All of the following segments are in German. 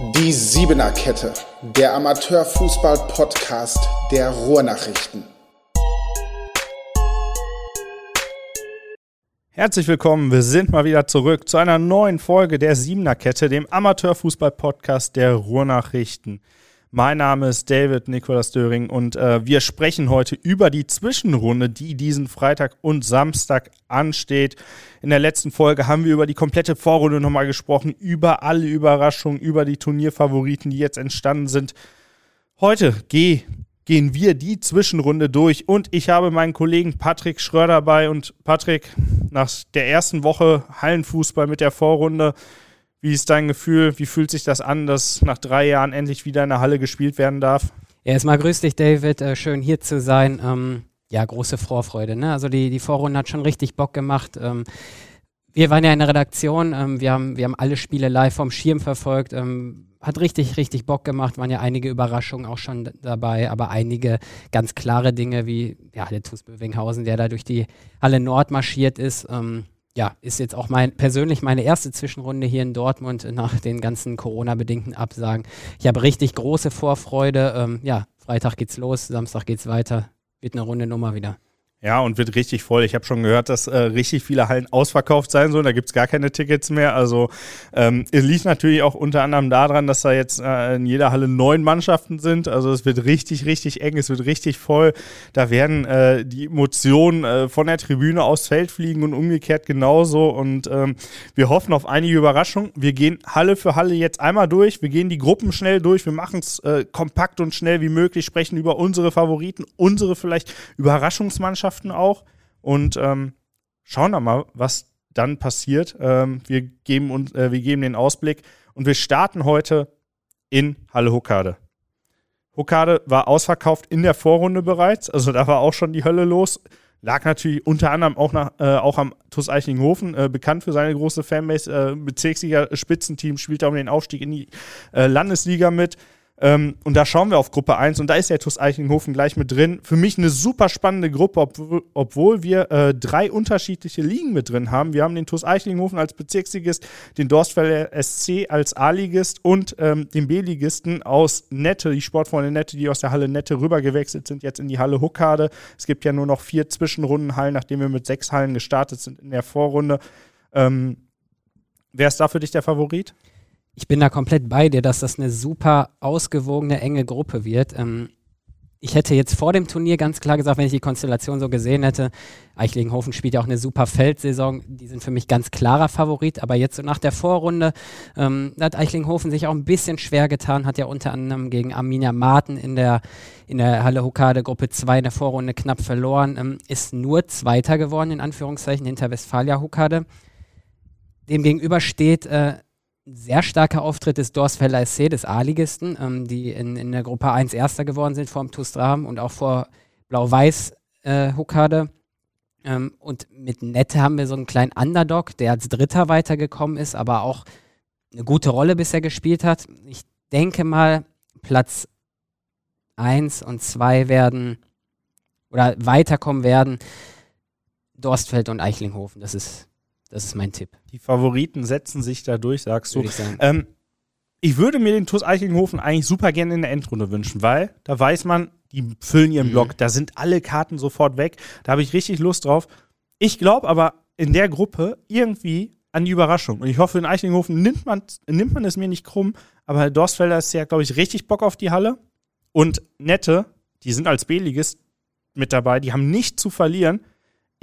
Die Siebener Kette, der Amateurfußball-Podcast der Ruhrnachrichten. Herzlich willkommen, wir sind mal wieder zurück zu einer neuen Folge der Siebener Kette, dem Amateurfußball-Podcast der Ruhrnachrichten. Mein Name ist David Nikolas Döring und äh, wir sprechen heute über die Zwischenrunde, die diesen Freitag und Samstag ansteht. In der letzten Folge haben wir über die komplette Vorrunde nochmal gesprochen, über alle Überraschungen, über die Turnierfavoriten, die jetzt entstanden sind. Heute geh, gehen wir die Zwischenrunde durch und ich habe meinen Kollegen Patrick Schröder dabei. Und Patrick, nach der ersten Woche Hallenfußball mit der Vorrunde, wie ist dein Gefühl? Wie fühlt sich das an, dass nach drei Jahren endlich wieder in der Halle gespielt werden darf? Erstmal grüß dich, David. Äh, schön hier zu sein. Ähm, ja, große Vorfreude. Ne? Also die, die Vorrunde hat schon richtig Bock gemacht. Ähm, wir waren ja in der Redaktion, ähm, wir, haben, wir haben alle Spiele live vom Schirm verfolgt. Ähm, hat richtig, richtig Bock gemacht. Waren ja einige Überraschungen auch schon dabei, aber einige ganz klare Dinge wie ja, der TuS Bövinghausen, der da durch die Halle Nord marschiert ist. Ähm, ja, ist jetzt auch mein, persönlich meine erste Zwischenrunde hier in Dortmund nach den ganzen Corona-bedingten Absagen. Ich habe richtig große Vorfreude. Ähm, ja, Freitag geht's los, Samstag geht's weiter. Wird eine runde Nummer wieder. Ja, und wird richtig voll. Ich habe schon gehört, dass äh, richtig viele Hallen ausverkauft sein sollen. Da gibt's gar keine Tickets mehr. Also ähm, es liegt natürlich auch unter anderem daran, dass da jetzt äh, in jeder Halle neun Mannschaften sind. Also es wird richtig, richtig eng, es wird richtig voll. Da werden äh, die Emotionen äh, von der Tribüne aufs Feld fliegen und umgekehrt genauso. Und ähm, wir hoffen auf einige Überraschungen. Wir gehen Halle für Halle jetzt einmal durch. Wir gehen die Gruppen schnell durch. Wir machen es äh, kompakt und schnell wie möglich, sprechen über unsere Favoriten, unsere vielleicht Überraschungsmannschaften Mannschaften auch und ähm, schauen da mal, was dann passiert. Ähm, wir, geben uns, äh, wir geben den Ausblick und wir starten heute in Halle Hokkade. Hokkade war ausverkauft in der Vorrunde bereits, also da war auch schon die Hölle los. Lag natürlich unter anderem auch, nach, äh, auch am TuS Eichlinghofen, äh, bekannt für seine große Fanbase, äh, Bezirksliga Spitzenteam, spielt da um den Aufstieg in die äh, Landesliga mit. Ähm, und da schauen wir auf Gruppe 1 und da ist der TuS Eichenhofen gleich mit drin. Für mich eine super spannende Gruppe, ob, obwohl wir äh, drei unterschiedliche Ligen mit drin haben. Wir haben den TuS Eichlinghofen als Bezirksligist, den Dorstfelder SC als A-Ligist und ähm, den B-Ligisten aus Nette, die Sportfreunde Nette, die aus der Halle Nette rübergewechselt sind, jetzt in die Halle Huckade. Es gibt ja nur noch vier Zwischenrundenhallen, nachdem wir mit sechs Hallen gestartet sind in der Vorrunde. Ähm, wer ist da für dich der Favorit? Ich bin da komplett bei dir, dass das eine super ausgewogene, enge Gruppe wird. Ähm, ich hätte jetzt vor dem Turnier ganz klar gesagt, wenn ich die Konstellation so gesehen hätte, Eichlinghofen spielt ja auch eine super Feldsaison, die sind für mich ganz klarer Favorit, aber jetzt so nach der Vorrunde ähm, hat Eichlinghofen sich auch ein bisschen schwer getan, hat ja unter anderem gegen Arminia Marten in der, in der Halle Hokade Gruppe 2 in der Vorrunde knapp verloren, ähm, ist nur Zweiter geworden, in Anführungszeichen, hinter Westfalia Hokade. Demgegenüber steht äh, sehr starker Auftritt des Dorsfeller SC, des A-Ligisten, ähm, die in, in der Gruppe 1 Erster geworden sind vor dem Tustram und auch vor Blau-Weiß äh. Ähm, und mit Nette haben wir so einen kleinen Underdog, der als Dritter weitergekommen ist, aber auch eine gute Rolle bisher gespielt hat. Ich denke mal, Platz 1 und 2 werden oder weiterkommen werden Dorstfeld und Eichlinghofen. Das ist das ist mein Tipp. Die Favoriten setzen sich da durch, sagst du. Würde ich, sagen. Ähm, ich würde mir den TuS Eichlinghofen eigentlich super gerne in der Endrunde wünschen, weil da weiß man, die füllen ihren mhm. Block, da sind alle Karten sofort weg. Da habe ich richtig Lust drauf. Ich glaube aber in der Gruppe irgendwie an die Überraschung. Und ich hoffe, in Eichlinghofen nimmt man, nimmt man es mir nicht krumm, aber Herr Dorstfelder ist ja, glaube ich, richtig Bock auf die Halle. Und Nette, die sind als B-Ligist mit dabei, die haben nichts zu verlieren.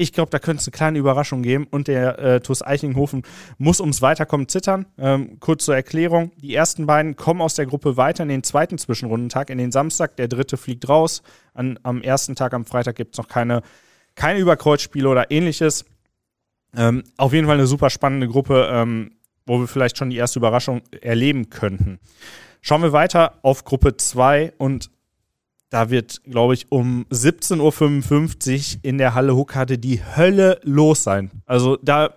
Ich glaube, da könnte es eine kleine Überraschung geben und der äh, TuS Eichlinghofen muss ums Weiterkommen zittern. Ähm, kurz zur Erklärung: Die ersten beiden kommen aus der Gruppe weiter in den zweiten Zwischenrundentag, in den Samstag. Der dritte fliegt raus. An, am ersten Tag, am Freitag, gibt es noch keine, keine Überkreuzspiele oder ähnliches. Ähm, auf jeden Fall eine super spannende Gruppe, ähm, wo wir vielleicht schon die erste Überraschung erleben könnten. Schauen wir weiter auf Gruppe 2 und da wird, glaube ich, um 17.55 Uhr in der Halle Huckhatte die Hölle los sein. Also da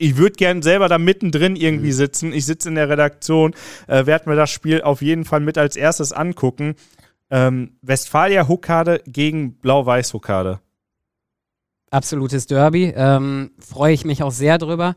ich würde gern selber da mittendrin irgendwie mhm. sitzen. Ich sitze in der Redaktion, äh, werde mir das Spiel auf jeden Fall mit als erstes angucken. Ähm, Westfalia Huckade gegen Blau-Weiß Huckade. Absolutes Derby. Ähm, Freue ich mich auch sehr drüber.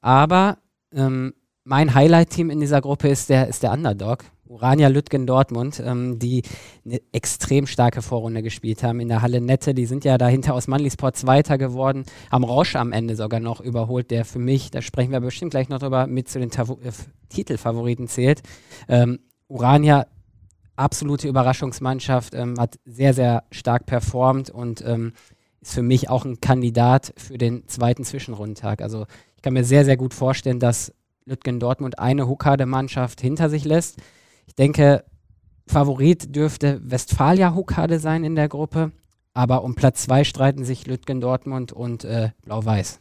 Aber ähm, mein Highlight-Team in dieser Gruppe ist der, ist der Underdog. Urania Lütgen Dortmund, ähm, die eine extrem starke Vorrunde gespielt haben in der Halle Nette. Die sind ja dahinter aus Manlisport Zweiter geworden, haben Rausch am Ende sogar noch überholt, der für mich, da sprechen wir bestimmt gleich noch drüber, mit zu den Tavo äh, Titelfavoriten zählt. Ähm, Urania, absolute Überraschungsmannschaft, ähm, hat sehr, sehr stark performt und ähm, ist für mich auch ein Kandidat für den zweiten Zwischenrundentag. Also ich kann mir sehr, sehr gut vorstellen, dass Lütgen Dortmund eine Huckade-Mannschaft hinter sich lässt. Ich denke, Favorit dürfte Westfalia Huckade sein in der Gruppe, aber um Platz zwei streiten sich Lütgen Dortmund und äh, Blau-Weiß.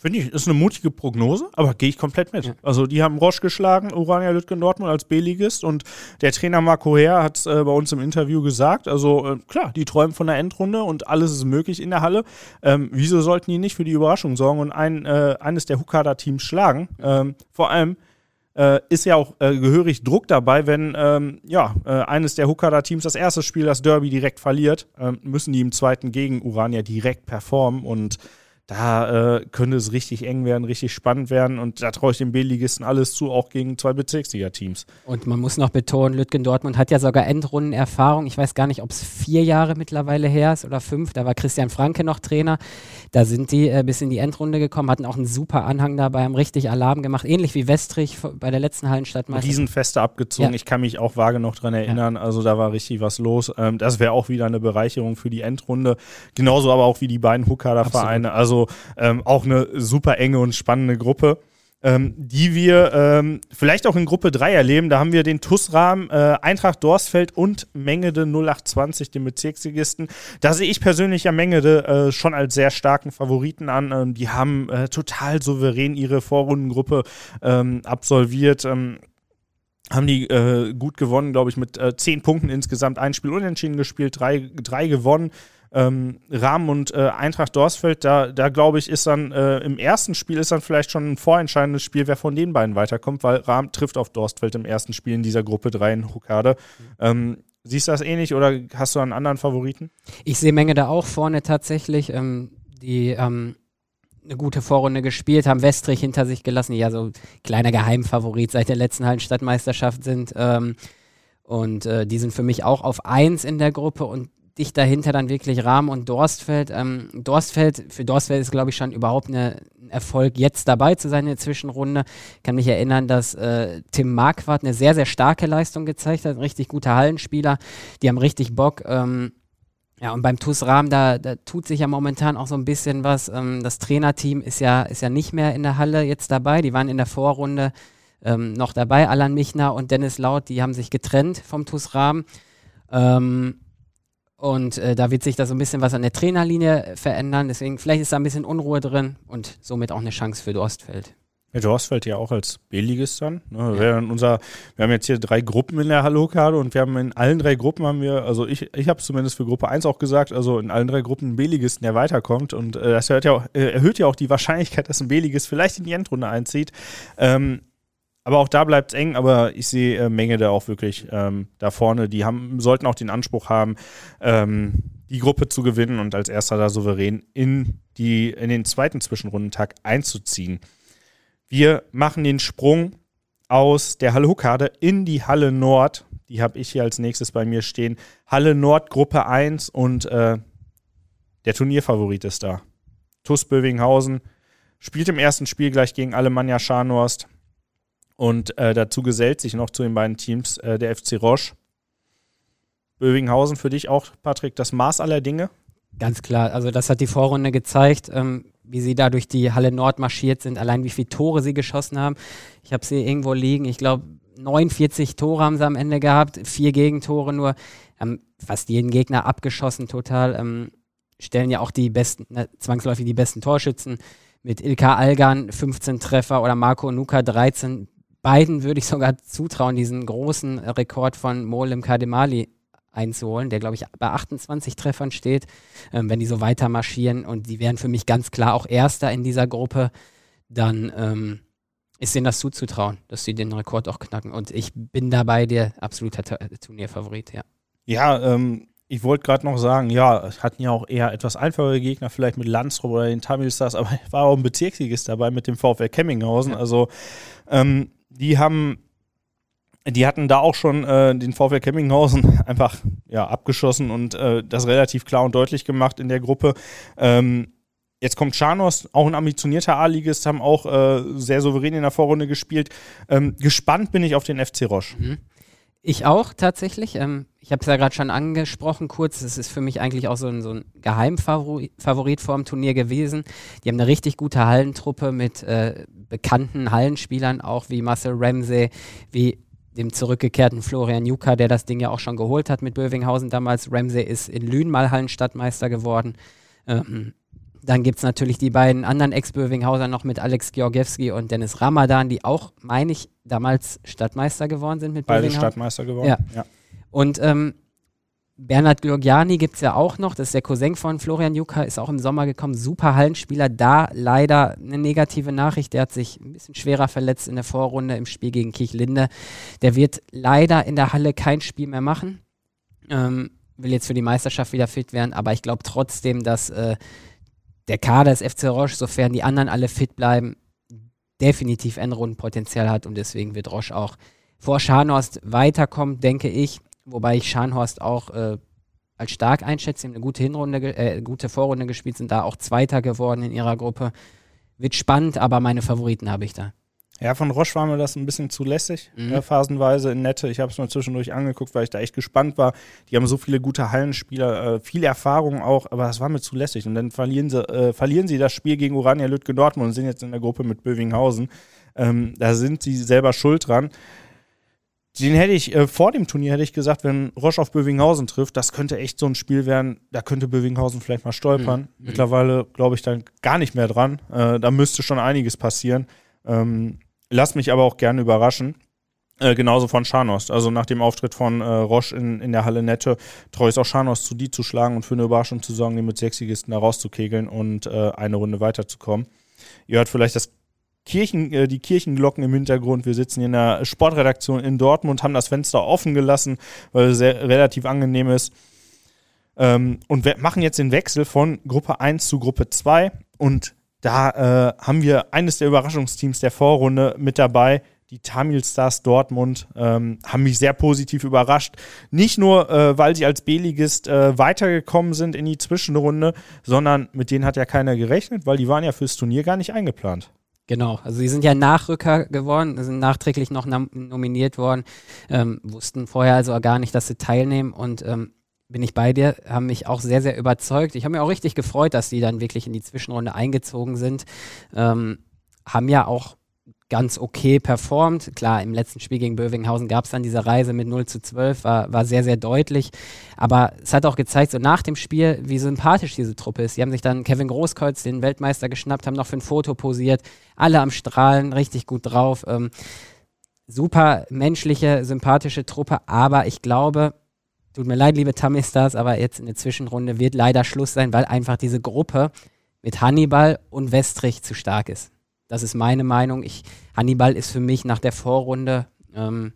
Finde ich, ist eine mutige Prognose, aber gehe ich komplett mit. Ja. Also die haben Roche geschlagen, Urania Lütgen Dortmund als B-Ligist und der Trainer Marco Herr hat es äh, bei uns im Interview gesagt, also äh, klar, die träumen von der Endrunde und alles ist möglich in der Halle. Ähm, wieso sollten die nicht für die Überraschung sorgen und ein, äh, eines der Hukada-Teams schlagen? Ähm, vor allem äh, ist ja auch äh, gehörig Druck dabei, wenn ähm, ja, äh, eines der Hukada-Teams das erste Spiel, das Derby, direkt verliert, ähm, müssen die im zweiten gegen Urania direkt performen und da äh, könnte es richtig eng werden, richtig spannend werden und da traue ich den B-Ligisten alles zu, auch gegen zwei Bezirksliga-Teams. Und man muss noch betonen, Lütgen Dortmund hat ja sogar Endrundenerfahrung. Ich weiß gar nicht, ob es vier Jahre mittlerweile her ist oder fünf. Da war Christian Franke noch Trainer. Da sind die äh, bis in die Endrunde gekommen, hatten auch einen super Anhang dabei, haben richtig Alarm gemacht, ähnlich wie Westrich bei der letzten Hallenstadtmeisterschaft. Riesenfeste abgezogen. Ja. Ich kann mich auch vage noch dran erinnern. Ja. Also da war richtig was los. Ähm, das wäre auch wieder eine Bereicherung für die Endrunde. Genauso aber auch wie die beiden Hukader-Vereine. Also ähm, auch eine super enge und spannende Gruppe. Ähm, die wir ähm, vielleicht auch in Gruppe 3 erleben. Da haben wir den TUS-Rahmen, äh, Eintracht Dorsfeld und Mengede 0820, den Bezirksligisten. Da sehe ich persönlich ja Mengede äh, schon als sehr starken Favoriten an. Ähm, die haben äh, total souverän ihre Vorrundengruppe ähm, absolviert ähm, haben die äh, gut gewonnen, glaube ich, mit äh, zehn Punkten insgesamt. Ein Spiel unentschieden gespielt, drei, drei gewonnen ähm, Rahmen und äh, Eintracht Dorsfeld, da, da glaube ich, ist dann äh, im ersten Spiel ist dann vielleicht schon ein vorentscheidendes Spiel, wer von den beiden weiterkommt, weil Rahmen trifft auf Dorstfeld im ersten Spiel in dieser Gruppe 3 in Hukade. Ähm, siehst du das ähnlich oder hast du einen anderen Favoriten? Ich sehe Menge da auch vorne tatsächlich. Ähm, die ähm, eine gute Vorrunde gespielt, haben Westrich hinter sich gelassen, die ja so kleiner Geheimfavorit seit der letzten Hallenstadtmeisterschaft sind. Ähm, und äh, die sind für mich auch auf 1 in der Gruppe und dicht dahinter dann wirklich Rahm und Dorstfeld. Ähm, Dorstfeld, für Dorstfeld ist, glaube ich, schon überhaupt eine, ein Erfolg, jetzt dabei zu sein in der Zwischenrunde. Ich kann mich erinnern, dass äh, Tim Marquardt eine sehr, sehr starke Leistung gezeigt hat. Ein richtig guter Hallenspieler. Die haben richtig Bock. Ähm, ja, und beim TuS Rahm, da, da tut sich ja momentan auch so ein bisschen was. Ähm, das Trainerteam ist ja, ist ja nicht mehr in der Halle jetzt dabei. Die waren in der Vorrunde ähm, noch dabei. Alan Michner und Dennis Laut, die haben sich getrennt vom TuS Rahm. Ähm, und äh, da wird sich da so ein bisschen was an der Trainerlinie verändern. Deswegen, vielleicht ist da ein bisschen Unruhe drin und somit auch eine Chance für Dorstfeld. Ja, Dorstfeld ja auch als B-Ligist dann. Ne? Ja. Unser, wir haben jetzt hier drei Gruppen in der Hallo-Karte und wir haben in allen drei Gruppen haben wir, also ich, ich habe es zumindest für Gruppe 1 auch gesagt, also in allen drei Gruppen einen B-Ligisten, der weiterkommt. Und äh, das ja auch, äh, erhöht ja auch die Wahrscheinlichkeit, dass ein B-Ligist vielleicht in die Endrunde einzieht. Ähm, aber auch da bleibt es eng, aber ich sehe äh, Menge da auch wirklich ähm, da vorne. Die haben, sollten auch den Anspruch haben, ähm, die Gruppe zu gewinnen und als erster da souverän in, die, in den zweiten Zwischenrundentag einzuziehen. Wir machen den Sprung aus der Halle Huckade in die Halle Nord. Die habe ich hier als nächstes bei mir stehen. Halle Nord Gruppe 1 und äh, der Turnierfavorit ist da. TuS Bövinghausen spielt im ersten Spiel gleich gegen Alemannia Scharnhorst. Und äh, dazu gesellt sich noch zu den beiden Teams äh, der FC Roche. Bövinghausen für dich auch, Patrick, das Maß aller Dinge? Ganz klar. Also, das hat die Vorrunde gezeigt, ähm, wie sie da durch die Halle Nord marschiert sind, allein wie viele Tore sie geschossen haben. Ich habe sie irgendwo liegen. Ich glaube, 49 Tore haben sie am Ende gehabt, vier Gegentore nur. Haben fast jeden Gegner abgeschossen, total. Ähm, stellen ja auch die besten, ne, zwangsläufig die besten Torschützen mit Ilka Algan 15 Treffer oder Marco Nuka 13 beiden würde ich sogar zutrauen, diesen großen Rekord von Molem Kademali einzuholen, der glaube ich bei 28 Treffern steht, ähm, wenn die so weiter marschieren und die wären für mich ganz klar auch Erster in dieser Gruppe, dann ähm, ist denen das zuzutrauen, dass sie den Rekord auch knacken. Und ich bin dabei der absolute Turnierfavorit, ja. Ja, ähm, ich wollte gerade noch sagen, ja, hatten ja auch eher etwas einfache Gegner, vielleicht mit Landstrup oder den Tamil Stars, aber war auch ein Bezirksligist dabei mit dem VfL Kemminghausen. Also ähm, die haben, die hatten da auch schon äh, den VfL Kemminghausen einfach ja, abgeschossen und äh, das relativ klar und deutlich gemacht in der Gruppe. Ähm, Jetzt kommt Chanos, auch ein ambitionierter A-Ligist, haben auch äh, sehr souverän in der Vorrunde gespielt. Ähm, gespannt bin ich auf den FC Roche. Mhm. Ich auch tatsächlich. Ähm, ich habe es ja gerade schon angesprochen kurz. Es ist für mich eigentlich auch so ein, so ein Geheimfavorit vor dem Turnier gewesen. Die haben eine richtig gute Hallentruppe mit äh, bekannten Hallenspielern, auch wie Marcel Ramsey, wie dem zurückgekehrten Florian Juka, der das Ding ja auch schon geholt hat mit Bövinghausen damals. Ramsey ist in Lünen mal Hallenstadtmeister geworden. Ähm, dann gibt es natürlich die beiden anderen Ex-Bövinghauser noch mit Alex Georgiewski und Dennis Ramadan, die auch, meine ich, damals Stadtmeister geworden sind mit Beide Stadtmeister geworden, ja. ja. Und ähm, Bernhard Georgiani gibt es ja auch noch, das ist der Cousin von Florian Juka, ist auch im Sommer gekommen, super Hallenspieler, da leider eine negative Nachricht, der hat sich ein bisschen schwerer verletzt in der Vorrunde im Spiel gegen Kirchlinde. Der wird leider in der Halle kein Spiel mehr machen, ähm, will jetzt für die Meisterschaft wieder fit werden, aber ich glaube trotzdem, dass äh, der Kader des FC Roche, sofern die anderen alle fit bleiben, definitiv Endrundenpotenzial hat und deswegen wird Roche auch vor Scharnhorst weiterkommen, denke ich. Wobei ich Scharnhorst auch äh, als stark einschätze, eine gute Hinrunde, äh, gute Vorrunde gespielt, sind da auch Zweiter geworden in ihrer Gruppe. Wird spannend, aber meine Favoriten habe ich da. Ja, von Roche war mir das ein bisschen zu lässig, mhm. äh, phasenweise in Nette. Ich habe es mir zwischendurch angeguckt, weil ich da echt gespannt war. Die haben so viele gute Hallenspieler, äh, viel Erfahrung auch, aber das war mir zu lässig. Und dann verlieren sie, äh, verlieren sie das Spiel gegen Urania Lütke Dortmund und sind jetzt in der Gruppe mit Bövinghausen. Ähm, da sind sie selber schuld dran. Den hätte ich, äh, vor dem Turnier hätte ich gesagt, wenn Roche auf Bövinghausen trifft, das könnte echt so ein Spiel werden, da könnte Bövinghausen vielleicht mal stolpern. Mhm. Mittlerweile glaube ich dann gar nicht mehr dran. Äh, da müsste schon einiges passieren. Ähm, Lass mich aber auch gerne überraschen. Äh, genauso von Scharnost. Also nach dem Auftritt von äh, Roche in, in der Halle Nette ich es auch Scharnost zu die zu schlagen und für eine Überraschung zu sorgen, den mit Sechsigisten da rauszukegeln und äh, eine Runde weiterzukommen. Ihr hört vielleicht das Kirchen, äh, die Kirchenglocken im Hintergrund. Wir sitzen hier in der Sportredaktion in Dortmund, haben das Fenster offen gelassen, weil es sehr, relativ angenehm ist. Ähm, und wir machen jetzt den Wechsel von Gruppe 1 zu Gruppe 2 und da äh, haben wir eines der Überraschungsteams der Vorrunde mit dabei. Die Tamil Stars Dortmund ähm, haben mich sehr positiv überrascht. Nicht nur, äh, weil sie als B-Ligist äh, weitergekommen sind in die Zwischenrunde, sondern mit denen hat ja keiner gerechnet, weil die waren ja fürs Turnier gar nicht eingeplant. Genau, also sie sind ja Nachrücker geworden, sind nachträglich noch nominiert worden, ähm, wussten vorher also gar nicht, dass sie teilnehmen und ähm, bin ich bei dir, haben mich auch sehr, sehr überzeugt. Ich habe mich auch richtig gefreut, dass die dann wirklich in die Zwischenrunde eingezogen sind. Ähm, haben ja auch ganz okay performt. Klar, im letzten Spiel gegen Bövinghausen gab es dann diese Reise mit 0 zu 12, war, war sehr, sehr deutlich. Aber es hat auch gezeigt, so nach dem Spiel, wie sympathisch diese Truppe ist. Die haben sich dann Kevin Großkreuz, den Weltmeister, geschnappt, haben noch für ein Foto posiert. Alle am Strahlen, richtig gut drauf. Ähm, super menschliche, sympathische Truppe. Aber ich glaube, Tut mir leid, liebe Tamistas, aber jetzt in der Zwischenrunde wird leider Schluss sein, weil einfach diese Gruppe mit Hannibal und Westrich zu stark ist. Das ist meine Meinung. Ich, Hannibal ist für mich nach der Vorrunde, ähm,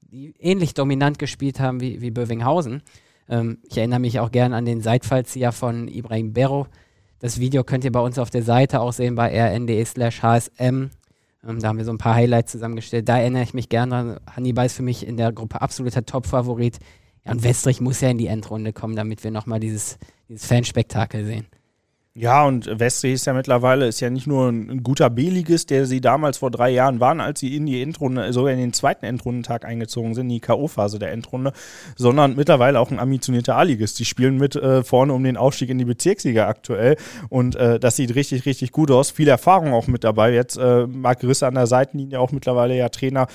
die ähnlich dominant gespielt haben wie, wie Bövinghausen. Ähm, ich erinnere mich auch gern an den Seitfallzieher von Ibrahim Berro. Das Video könnt ihr bei uns auf der Seite auch sehen bei rn.de slash hsm. Ähm, da haben wir so ein paar Highlights zusammengestellt. Da erinnere ich mich gern dran. Hannibal ist für mich in der Gruppe absoluter Top-Favorit. Ja, und Westrich muss ja in die Endrunde kommen, damit wir nochmal dieses, dieses Fanspektakel sehen. Ja, und Westrich ist ja mittlerweile, ist ja nicht nur ein, guter B-Ligist, der sie damals vor drei Jahren waren, als sie in die Endrunde, sogar in den zweiten Endrundentag eingezogen sind, in die K.O.-Phase der Endrunde, sondern mittlerweile auch ein ambitionierter A-Ligist. Die spielen mit äh, vorne um den Aufstieg in die Bezirksliga aktuell und äh, das sieht richtig, richtig gut aus. Viel Erfahrung auch mit dabei. Jetzt äh, Marc Risse an der Seitenlinie auch mittlerweile ja Trainer.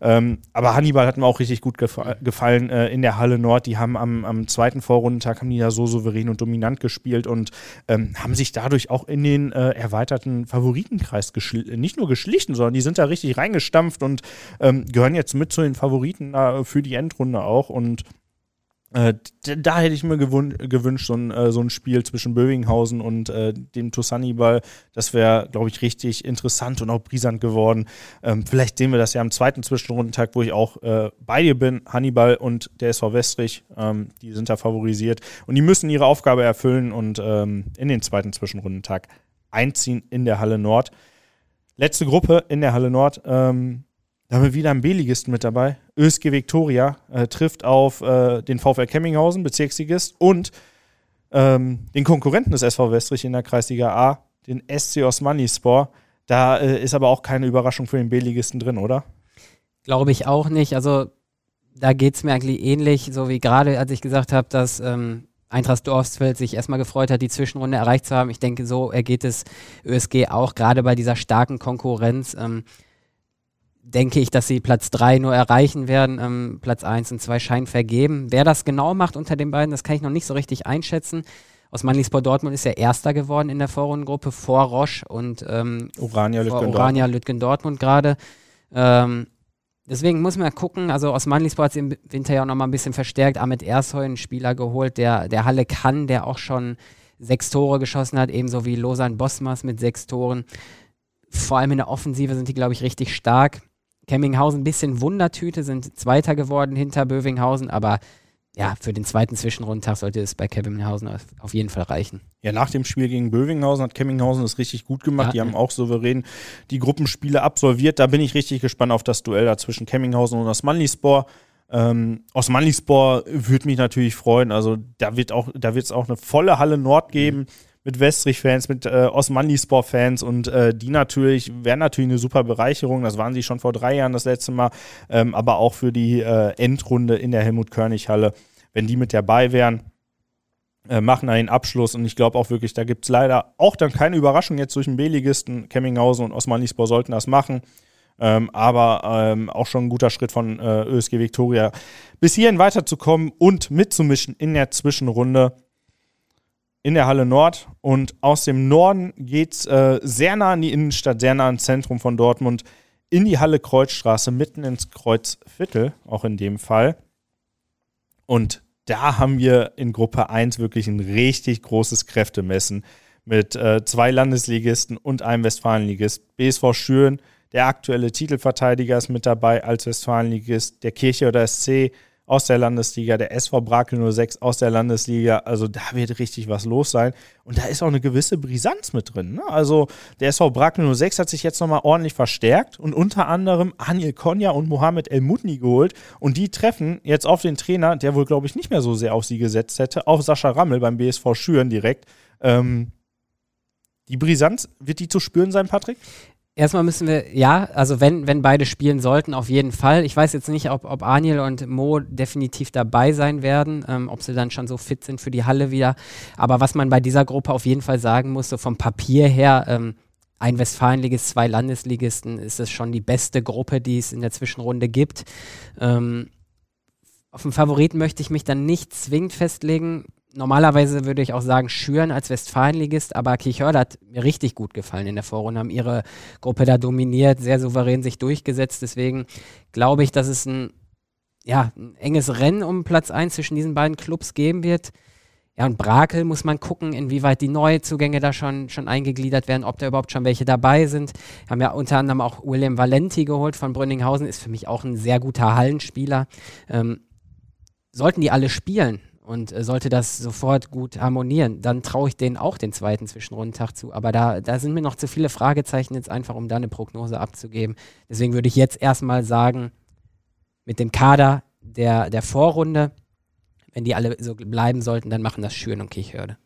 Ähm, aber Hannibal hat mir auch richtig gut gefa gefallen äh, in der Halle Nord. Die haben am, am zweiten Vorrundentag haben die ja so souverän und dominant gespielt und ähm, haben haben sich dadurch auch in den äh, erweiterten Favoritenkreis nicht nur geschlichen, sondern die sind da richtig reingestampft und ähm, gehören jetzt mit zu den Favoriten äh, für die Endrunde auch. Und Äh, da hätte ich mir gewünscht, so ein, äh, so ein Spiel zwischen Bövinghausen und äh, dem Tusani-Ball. Das wäre, glaube ich, richtig interessant und auch brisant geworden. Ähm, vielleicht sehen wir das ja am zweiten Zwischenrundentag, wo ich auch äh, bei dir bin. Hannibal und der SV Westrich, ähm, die sind da favorisiert. Und die müssen ihre Aufgabe erfüllen und ähm, in den zweiten Zwischenrundentag einziehen in der Halle Nord. Letzte Gruppe in der Halle Nord. Ähm, da haben wir wieder einen B-Ligisten mit dabei. ÖSG Viktoria äh, trifft auf äh, den VfL Kemminghausen, Bezirksligist, und ähm, den Konkurrenten des SV Westrich in der Kreisliga A, den SC Osmanispor. Da äh, ist aber auch keine Überraschung für den B-Ligisten drin, oder? Glaube ich auch nicht. Also da geht es mir eigentlich ähnlich, so wie gerade, als ich gesagt habe, dass ähm, Eintracht Dorfsfeld sich erstmal gefreut hat, die Zwischenrunde erreicht zu haben. Ich denke, so ergeht es ÖSG auch, gerade bei dieser starken Konkurrenz. Ähm, denke ich, dass sie Platz 3 nur erreichen werden. Ähm, Platz 1 und 2 scheinen vergeben. Wer das genau macht unter den beiden, das kann ich noch nicht so richtig einschätzen. Aus Manlispor Dortmund ist ja Erster geworden in der Vorrundengruppe vor Roche und ähm, Orania Lütgen Lütgen Dortmund gerade. Ähm, deswegen muss man gucken, also aus Manlispor hat sie im Winter ja auch nochmal ein bisschen verstärkt. Ahmed Ersoy, einen Spieler geholt, der, der Halle kann, der auch schon sechs Tore geschossen hat, ebenso wie Losan Bosmas mit sechs Toren. Vor allem in der Offensive sind die, glaube ich, richtig stark. Kemminghausen ein bisschen Wundertüte, sind Zweiter geworden hinter Bövinghausen, aber ja, für den zweiten Zwischenrundtag sollte es bei Kemminghausen auf jeden Fall reichen. Ja, nach dem Spiel gegen Bövinghausen hat Kemminghausen es richtig gut gemacht. Ja, die haben auch souverän die Gruppenspiele absolviert. Da bin ich richtig gespannt auf das Duell da zwischen Kemminghausen und Osmanlispor. Ähm, Osmanlispor würde mich natürlich freuen. Also da wird auch, da wird es auch eine volle Halle Nord geben. Mhm mit Westrich-Fans, mit äh, Osmanlispor-Fans und äh, die natürlich, wären natürlich eine super Bereicherung. Das waren sie schon vor drei Jahren das letzte Mal, ähm, aber auch für die äh, Endrunde in der Helmut-Körnig-Halle, wenn die mit dabei wären. Äh, machen einen Abschluss und ich glaube auch wirklich, da gibt es leider auch dann keine Überraschung jetzt durch den B-Ligisten. Kemminghausen und Osmanlispor sollten das machen. Ähm, aber ähm, auch schon ein guter Schritt von äh, ÖSG Viktoria, bis hierhin weiterzukommen und mitzumischen in der Zwischenrunde in der Halle Nord. Und aus dem Norden geht es äh, sehr nah an die Innenstadt, sehr nah ans Zentrum von Dortmund, in die Halle Kreuzstraße, mitten ins Kreuzviertel, auch in dem Fall. Und da haben wir in Gruppe 1 wirklich ein richtig großes Kräftemessen mit äh, zwei Landesligisten und einem Westfalenligist. BSV Schüren, der aktuelle Titelverteidiger, ist mit dabei als Westfalenligist. Der Kirche oder SC aus der Landesliga, der SV Brakel 06 aus der Landesliga. Also da wird richtig was los sein. Und da ist auch eine gewisse Brisanz mit drin. Ne? Also der SV Brakel 06 hat sich jetzt nochmal ordentlich verstärkt und unter anderem Anil Konya und Mohamed El Mutni geholt. Und die treffen jetzt auf den Trainer, der wohl, glaube ich, nicht mehr so sehr auf sie gesetzt hätte, auf Sascha Rammel beim BSV Schüren direkt. Ähm, die Brisanz, wird die zu spüren sein, Patrick? Erstmal müssen wir, ja, also wenn, wenn beide spielen sollten, auf jeden Fall. Ich weiß jetzt nicht, ob, ob Aniel und Mo definitiv dabei sein werden, ähm, ob sie dann schon so fit sind für die Halle wieder. Aber was man bei dieser Gruppe auf jeden Fall sagen muss, so vom Papier her, ähm, ein Westfalenligist, zwei Landesligisten, ist es schon die beste Gruppe, die es in der Zwischenrunde gibt. Ähm, auf den Favoriten möchte ich mich dann nicht zwingend festlegen normalerweise würde ich auch sagen, Schüren als Westfalenligist, aber Kirchhörde hat mir richtig gut gefallen in der Vorrunde, haben ihre Gruppe da dominiert, sehr souverän sich durchgesetzt. Deswegen glaube ich, dass es ein, ja, ein enges Rennen um Platz 1 zwischen diesen beiden Clubs geben wird. Ja, und Brakel muss man gucken, inwieweit die Neuzugänge da schon, schon eingegliedert werden, ob da überhaupt schon welche dabei sind. Haben ja unter anderem auch William Valenti geholt von Brünninghausen, ist für mich auch ein sehr guter Hallenspieler. Ähm, sollten die alle spielen, und äh, sollte das sofort gut harmonieren, dann traue ich denen auch den zweiten Zwischenrundentag zu. Aber da, da sind mir noch zu viele Fragezeichen jetzt einfach, um da eine Prognose abzugeben. Deswegen würde ich jetzt erstmal sagen, mit dem Kader der, der Vorrunde, wenn die alle so bleiben sollten, dann machen das Schüren und Kirchhörde.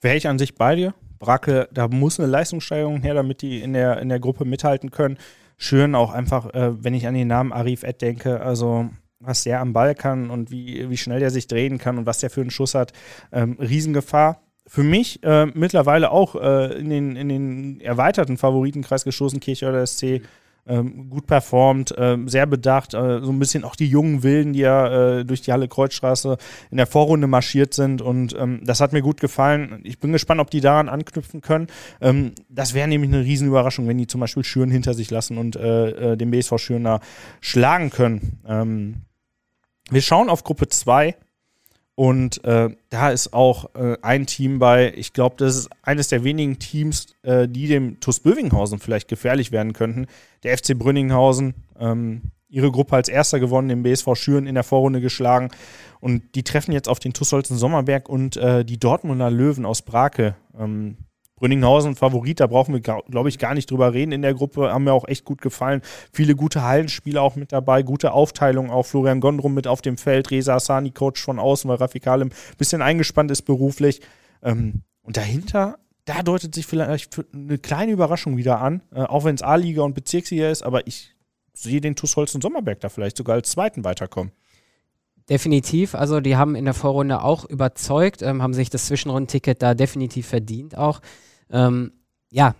Wäre ich an sich bei dir? Bracke, da muss eine Leistungssteigerung her, damit die in der, in der Gruppe mithalten können. Schüren auch einfach, äh, wenn ich an den Namen Arif Ed denke, also was der am Ball kann und wie, wie schnell der sich drehen kann und was der für einen Schuss hat. Ähm, Riesengefahr. Für mich äh, mittlerweile auch äh, in, den, in den erweiterten Favoritenkreis geschossen, Kirche oder SC. Ähm, gut performt, äh, sehr bedacht, äh, so ein bisschen auch die jungen Wilden, die ja äh, durch die Halle Kreuzstraße in der Vorrunde marschiert sind und ähm, das hat mir gut gefallen. Ich bin gespannt, ob die daran anknüpfen können. Ähm, das wäre nämlich eine Riesenüberraschung, wenn die zum Beispiel Schüren hinter sich lassen und äh, den BSV Schüren da schlagen können. Wir schauen auf Gruppe 2. Und äh, da ist auch äh, ein Team bei, ich glaube, das ist eines der wenigen Teams, äh, die dem TuS Bövinghausen vielleicht gefährlich werden könnten. Der FC Brünninghausen, ähm, ihre Gruppe als erster gewonnen, den BSV Schüren in der Vorrunde geschlagen. Und die treffen jetzt auf den TuS Holzen Sommerberg und äh, die Dortmunder Löwen aus Brake. Ähm, Brünninghausen Favorit, da brauchen wir, glaube ich, gar nicht drüber reden in der Gruppe. Haben mir auch echt gut gefallen. Viele gute Hallenspieler auch mit dabei, gute Aufteilung auch. Florian Gondrum mit auf dem Feld, Reza Asani Coach von außen, weil Rafi ein bisschen eingespannt ist beruflich. Ähm, und dahinter, da deutet sich vielleicht eine kleine Überraschung wieder an, äh, auch wenn es A-Liga und Bezirksliga ist, aber ich sehe den TuS und Sommerberg da vielleicht sogar als zweiten weiterkommen. Definitiv, also die haben in der Vorrunde auch überzeugt, ähm, haben sich das Zwischenrundenticket da definitiv verdient auch. Ähm, ja,